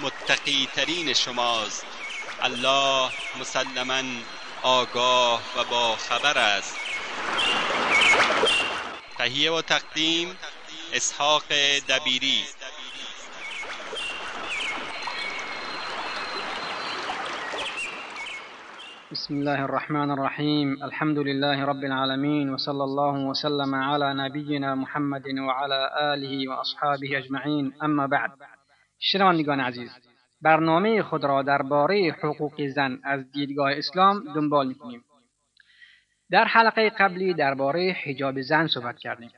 متقی ترین شماست. الله مسلما آگاه و با خبر است. تهیه و تقدیم اسحاق دبیری. بسم الله الرحمن الرحيم الحمد لله رب العالمين وصلى الله وسلم على نبينا محمد وعلى آله وأصحابه أجمعين اما بعد. شنوندگان عزیز برنامه خود را درباره حقوق زن از دیدگاه اسلام دنبال می‌کنیم. در حلقه قبلی درباره حجاب زن صحبت کردیم.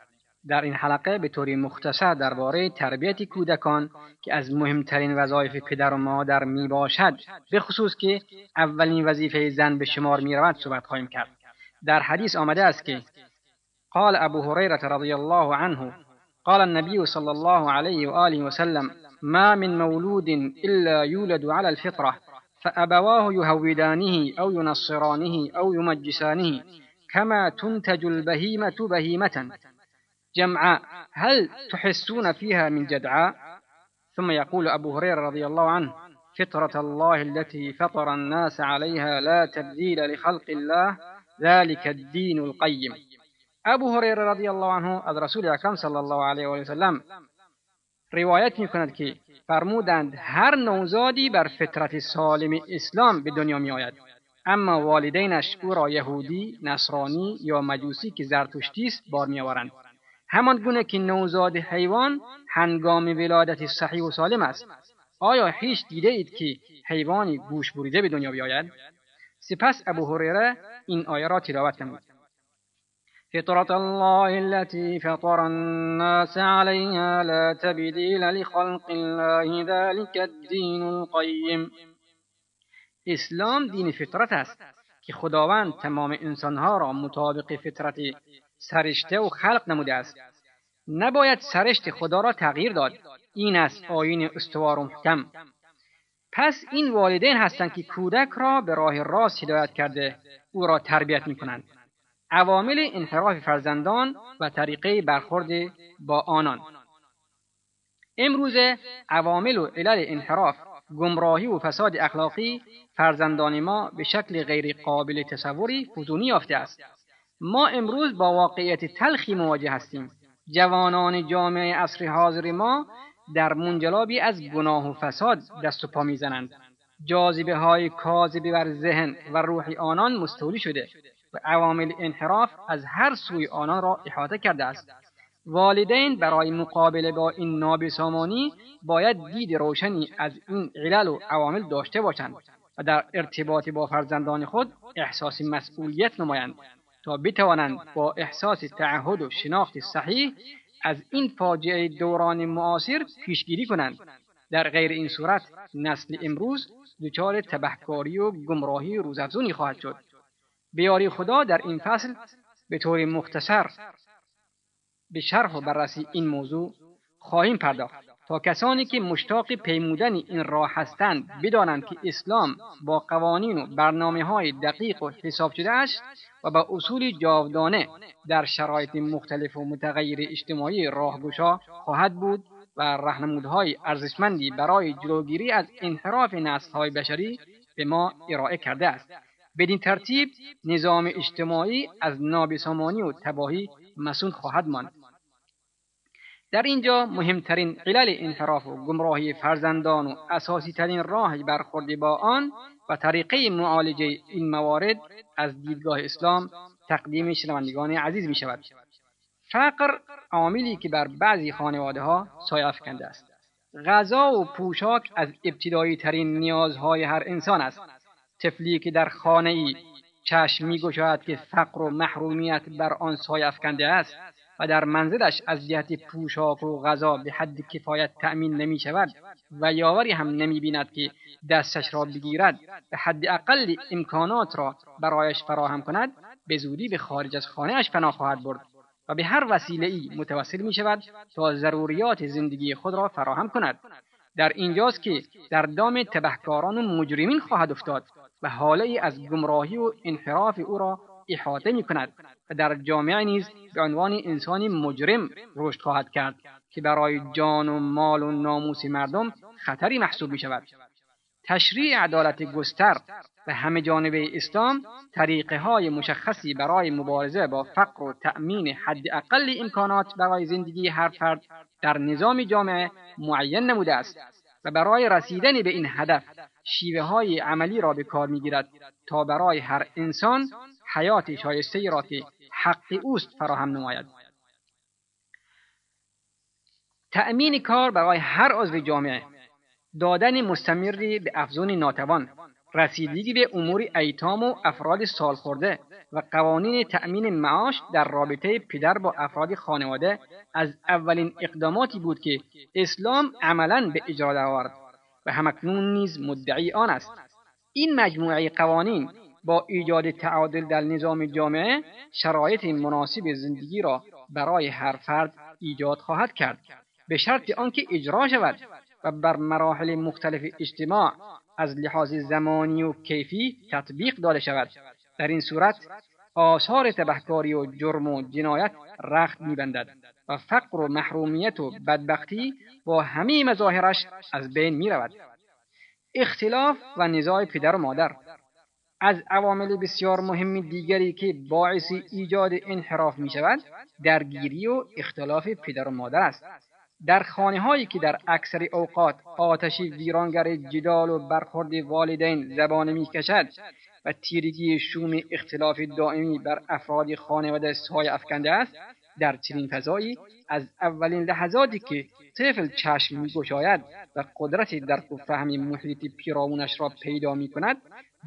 در این حلقه به طور مختصر درباره تربیت کودکان که از مهمترین وظایف پدر و مادر می باشد به خصوص که اولین وظیفه زن به شمار می رود صحبت خواهیم کرد. در حدیث آمده است که قال ابو هریره رضی الله عنه قال النبي صلى الله عليه وآله وسلم ما من مولود إلا يولد على الفطرة فأبواه يهودانه أو ينصرانه أو يمجسانه كما تنتج البهيمة بهيمة. جمعاء هل تحسون فيها من جدعاء؟ ثم يقول أبو هريرة رضي الله عنه فطرة الله التي فطر الناس عليها لا تبديل لخلق الله ذلك الدين القيم. أبو هريرة رضی الله عنه از رسول اکرم صلی الله علیه و سلم روایت می کند که فرمودند هر نوزادی بر فطرت سالم اسلام به دنیا می آید اما والدینش او را یهودی نصرانی یا مجوسی که زرتشتی است بار می آورند همان گونه که نوزاد حیوان هنگام ولادت صحیح و سالم است. آیا هیچ دیده اید که حیوانی گوش بریده به دنیا بیاید؟ سپس ابو هریره این آیه را تلاوت کنید فطرة الله التي فطر الناس عليها لا تبديل لخلق الله ذلك الدين القيم. اسلام دین فطرت است که خداوند تمام انسانها را مطابق فطرت سرشته و خلق نموده است. نباید سرشت خدا را تغییر داد. این است آیین استوار و محکم. پس این والدین هستند که کودک را به راه راست هدایت کرده او را تربیت می کنند عوامل انحراف فرزندان و طریقه برخورد با آنان. امروزه عوامل و علل انحراف گمراهی و فساد اخلاقی فرزندان ما به شکل غیر قابل تصوری فزونی یافته است. ما امروز با واقعیت تلخی مواجه هستیم. جوانان جامعه عصر حاضر ما در منجلابی از گناه و فساد دست و پا می‌زنند. جاذبه های کاذبه بر ذهن و روح آنان مستولی شده. و عوامل انحراف از هر سوی آنان را احاطه کرده است. والدین برای مقابله با این نابسامانی باید دید روشنی از این علل و عوامل داشته باشند و در ارتباط با فرزندان خود احساس مسئولیت نمایند تا بتوانند با احساس تعهد و شناخت صحیح از این فاجعه دوران معاصر پیشگیری کنند. در غیر این صورت نسل امروز دچار تبهکاری و گمراهی روزافزونی خواهد شد. بیاری خدا در این فصل به طور مختصر به شرح و بررسی این موضوع خواهیم پرداخت. تا کسانی که مشتاق پیمودن این راه هستند بدانند که اسلام با قوانین و برنامه های دقیق و حساب شده است و با اصول جاودانه در شرایط مختلف و متغیر اجتماعی راهگشا خواهد بود و رهنمودهای ارزشمندی برای جلوگیری از انحراف نسلهای بشری به ما ارائه کرده است. بدین ترتیب نظام اجتماعی از نابسامانی و تباهی مسون خواهد ماند. در اینجا مهمترین علل انحراف و گمراهی فرزندان و اساسی ترین راه برخورد با آن و طریقه معالجه این موارد از دیدگاه اسلام تقدیم شنوندگان عزیز می شود فقر عاملی که بر بعضی خانواده ها سایه افکنده است. غذا و پوشاک از ابتدایی ترین نیازهای هر انسان است. طفلی که در خانه ای چشم می که فقر و محرومیت بر آن سایه افکنده است و در منزلش از جهت پوشاک و غذا به حد کفایت تأمین نمی شود و یاوری هم نمی بیند که دستش را بگیرد به حد اقل امکانات را برایش فراهم کند به زودی به خارج از خانه اش پناه خواهد برد و به هر وسیله ای متوسل می شود تا ضروریات زندگی خود را فراهم کند. در اینجاست که در دام تبهکاران و مجرمین خواهد افتاد و حاله از گمراهی و انحراف او را احاطه می کند و در جامعه نیز به عنوان انسانی مجرم رشد خواهد کرد که برای جان و مال و ناموس مردم خطری محسوب می شود. تشریع عدالت گستر و همه جانبه اسلام طریقه های مشخصی برای مبارزه با فقر و تأمین حد اقل امکانات برای زندگی هر فرد در نظام جامعه معین نموده است و برای رسیدن به این هدف شیوه های عملی را به کار می‌گیرد تا برای هر انسان حیات شایسته را که حق اوست فراهم نماید. تأمین کار برای هر عضو جامعه دادن مستمری به افزون ناتوان رسیدگی به امور ایتام و افراد سالخورده و قوانین تأمین معاش در رابطه پدر با افراد خانواده از اولین اقداماتی بود که اسلام عملا به اجرا درآورد. و همکنون نیز مدعی آن است. این مجموعه قوانین با ایجاد تعادل در نظام جامعه شرایط مناسب زندگی را برای هر فرد ایجاد خواهد کرد. به شرط آنکه اجرا شود و بر مراحل مختلف اجتماع از لحاظ زمانی و کیفی تطبیق داده شود. در این صورت آثار تبهکاری و جرم و جنایت رخت میبندد. و فقر و محرومیت و بدبختی با همه مظاهرش از بین می‌رود. اختلاف و نزاع پدر و مادر. از عوامل بسیار مهم دیگری که باعث ایجاد انحراف می شود درگیری و اختلاف پدر و مادر است. در خانه هایی که در اکثر اوقات آتشی ویرانگر جدال و برخورد والدین زبانه می کشد و تیرگی شوم اختلاف دائمی بر افراد خانواده سایه افکنده است در چنین فضایی از اولین لحظاتی که طفل چشم میگشاید و قدرت در و فهم محیط پیرامونش را پیدا می کند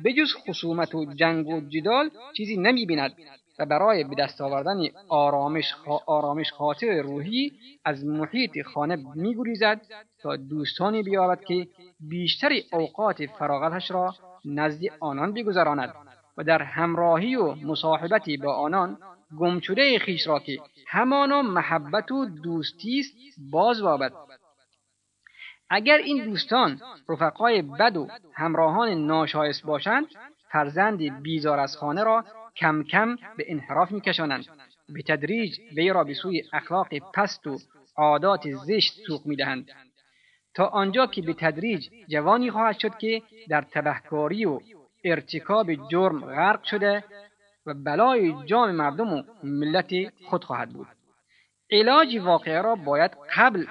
بجز خصومت و جنگ و جدال چیزی نمی بیند و برای به دست آوردن آرامش, آرامش خاطر روحی از محیط خانه میگریزد تا دوستانی بیابد که بیشتر اوقات فراغتش را نزد آنان بگذراند و در همراهی و مصاحبتی با آنان گمچوده خیش را که همانا محبت و دوستی است باز بابد. اگر این دوستان رفقای بد و همراهان ناشایست باشند فرزند بیزار از خانه را کم کم به انحراف میکشانند. به تدریج وی را به سوی اخلاق پست و عادات زشت سوق می‌دهند. تا آنجا که به تدریج جوانی خواهد شد که در تبهکاری و ارتکاب جرم غرق شده و بلای جام مردم و ملت خود خواهد بود. علاج واقعه را باید قبل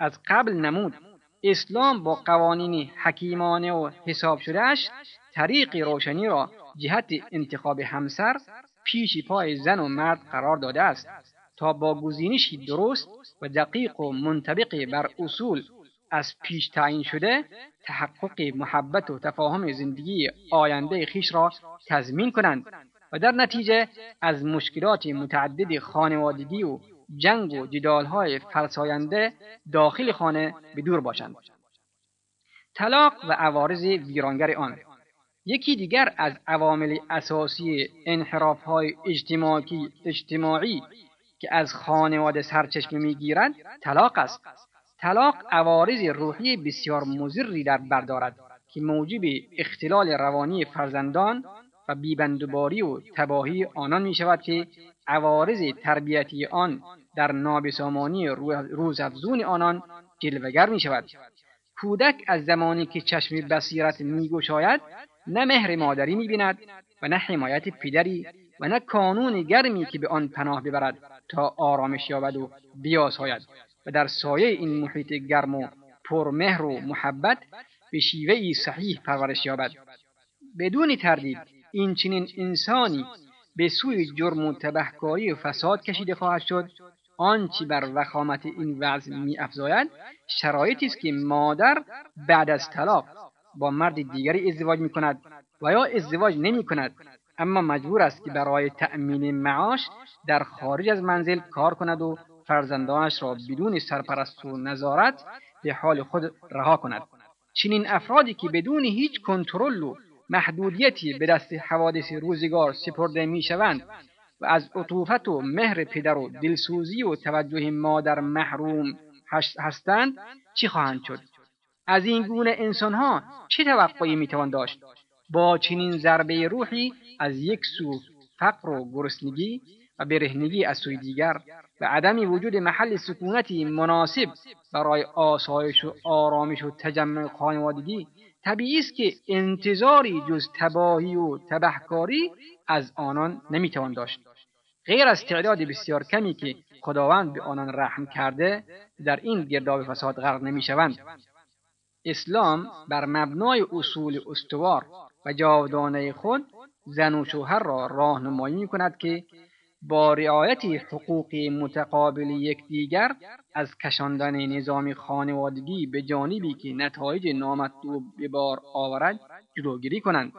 از قبل نمود. اسلام با قوانین حکیمانه و حساب شدهش طریق روشنی را جهت انتخاب همسر پیش پای زن و مرد قرار داده است تا با گزینشی درست و دقیق و منطبق بر اصول از پیش تعیین شده تحقق محبت و تفاهم زندگی آینده خیش را تضمین کنند. در نتیجه از مشکلات متعدد خانوادگی و جنگ و جدالهای فرساینده داخل خانه به دور باشند. طلاق و عوارض ویرانگر آن. یکی دیگر از عوامل اساسی انحراف های اجتماعی, اجتماعی که از خانواده سرچشمه می‌گیرد طلاق است. طلاق عوارض روحی بسیار مضری در بردارد که موجب اختلال روانی فرزندان و بیبندوباری و تباهی آنان می شود که عوارض تربیتی آن در نابسامانی روزافزون آنان جلوگر می شود کودک از زمانی که چشم بصیرت می گشاید نه مهر مادری می بیند و نه حمایت پدری و نه کانون گرمی که به آن پناه ببرد تا آرامش یابد و بیاساید و در سایه این محیط گرم و پرمهر و محبت به شیوه صحیح پرورش یابد. بدون تردید این چنین انسانی به سوی جرم و تبهکاری و فساد کشیده خواهد شد. آنچه بر وخامت این وضع می افزاید شرایطی است که مادر بعد از طلاق با مرد دیگری ازدواج می کند و یا ازدواج نمی کند اما مجبور است که برای تأمین معاش در خارج از منزل کار کند و فرزندانش را بدون سرپرست و نظارت به حال خود رها کند. چنین افرادی که بدون هیچ کنترل و محدودیتی به دست حوادث روزگار سپرده می‌شوند و از عطوفت و مهر پدر و دلسوزی و توجه مادر محروم هستند چی خواهند شد؟ از این گونه انسانها چه توقعی می‌توان داشت؟ با چنین ضربه روحی از یک سو فقر و گرسنگی و برهنگی از سوی دیگر و عدم وجود محل سکونتی مناسب برای آسایش و آرامش و تجمع خانوادگی طبیعی است که انتظاری جز تباهی و تبهکاری از آنان نمی‌توان داشت. غیر از تعداد بسیار کمی که خداوند به آنان رحم کرده در این گرداب فساد غرق نمی‌شوند. اسلام بر مبنای اصول استوار و جاودانه خود زن و شوهر را راهنمایی می کند که با رعایت حقوق متقابل یکدیگر از کشاندن نظام خانوادگی به جانبی که نتایج نامطلوب به بار آورد جلوگیری کنند.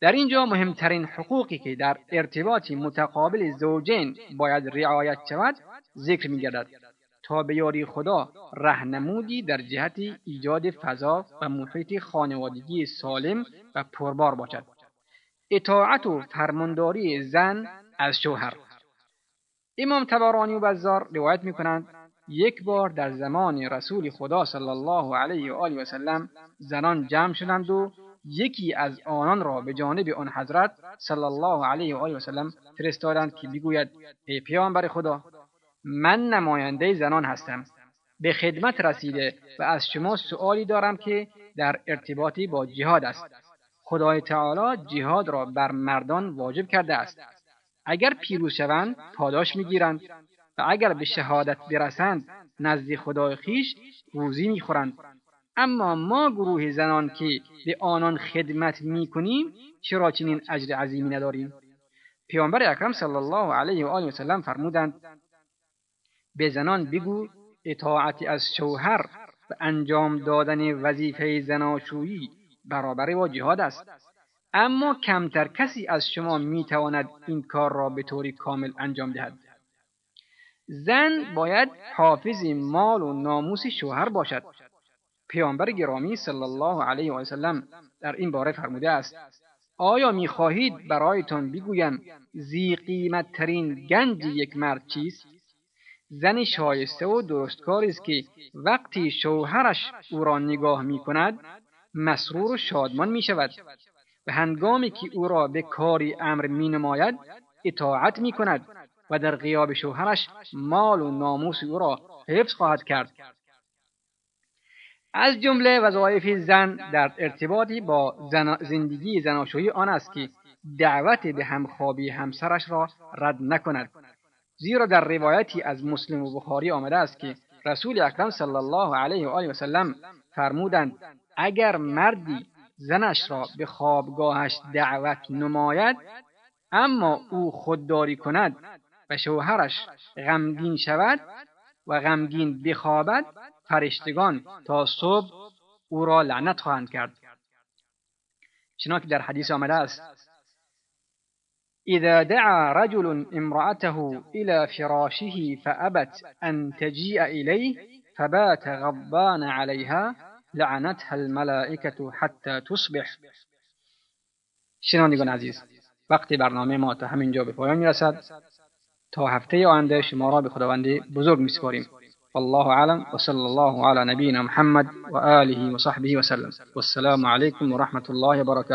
در اینجا مهمترین حقوقی که در ارتباط متقابل زوجین باید رعایت شود ذکر می گردد تا به یاری خدا رهنمودی در جهت ایجاد فضا و محیط خانوادگی سالم و پربار باشد. اطاعت و فرمانداری زن از شوهر. امام تبارانی و بزار روایت می کنند یک بار در زمان رسول خدا صلی الله علیه و آله و سلم زنان جمع شدند و یکی از آنان را به جانب آن حضرت صلی الله علیه و آله و سلم فرستادند که بگوید ای پیامبر خدا من نماینده زنان هستم. به خدمت رسیده و از شما سؤالی دارم که در ارتباطی با جهاد است. خدای تعالی جهاد را بر مردان واجب کرده است. اگر پیروز شوند پاداش می‌گیرند و اگر به شهادت برسند نزد خدای خیش روزی می‌خورند. اما ما گروه زنان که به آنان خدمت می‌کنیم چرا چنین اجر عظیمی نداریم؟ پیامبر اکرم صلی الله علیه و آله و سلم فرمودند به زنان بگو اطاعت از شوهر و انجام دادن وظیفه زناشویی برابر با جهاد است. اما کمتر کسی از شما می‌تواند این کار را به طوری کامل انجام دهد. زن باید حافظ مال و ناموس شوهر باشد. پیامبر گرامی صلی الله علیه و سلم در این باره فرموده است آیا می‌خواهید برایتان بگویم زی قیمت ترین گنج یک مرد چیست؟ زن شایسته و درستکاری است که وقتی شوهرش او را نگاه می کند مسرور و شادمان می شود و هنگامی که او را به کاری امر می نماید اطاعت می کند و در غیاب شوهرش مال و ناموس او را حفظ خواهد کرد. از جمله وظایف زن در ارتباطی با زن زندگی زناشویی آن است که دعوت به همخوابی همسرش را رد نکند. زیرا در روایتی از مسلم و بخاری آمده است که رسول اکرم صلی الله علیه و آله و سلم فرمودند اگر مردی زنش را به خوابگاهش دعوت نماید اما او خودداری کند و شوهرش غمگین شود و غمگین بخوابد فرشتگان تا صبح او را لعنت خواهند کرد. چنانکه در حدیث آمده است اذا دعا رجل امرأته الى فراشه فأبت ان تجيء اليه فبات غضبان عليها لعنتها الملائكة حتى تصبح. شنوندگان عزیز وقتی برنامه ما تا همینجا به پایان می‌رسد تا هفته آینده شما را به خداوندی بزرگ میسپاریم. والله اعلم وصلى الله على نبينا محمد وآله وصحبه وسلم والسلام عليكم ورحمة الله وبركاته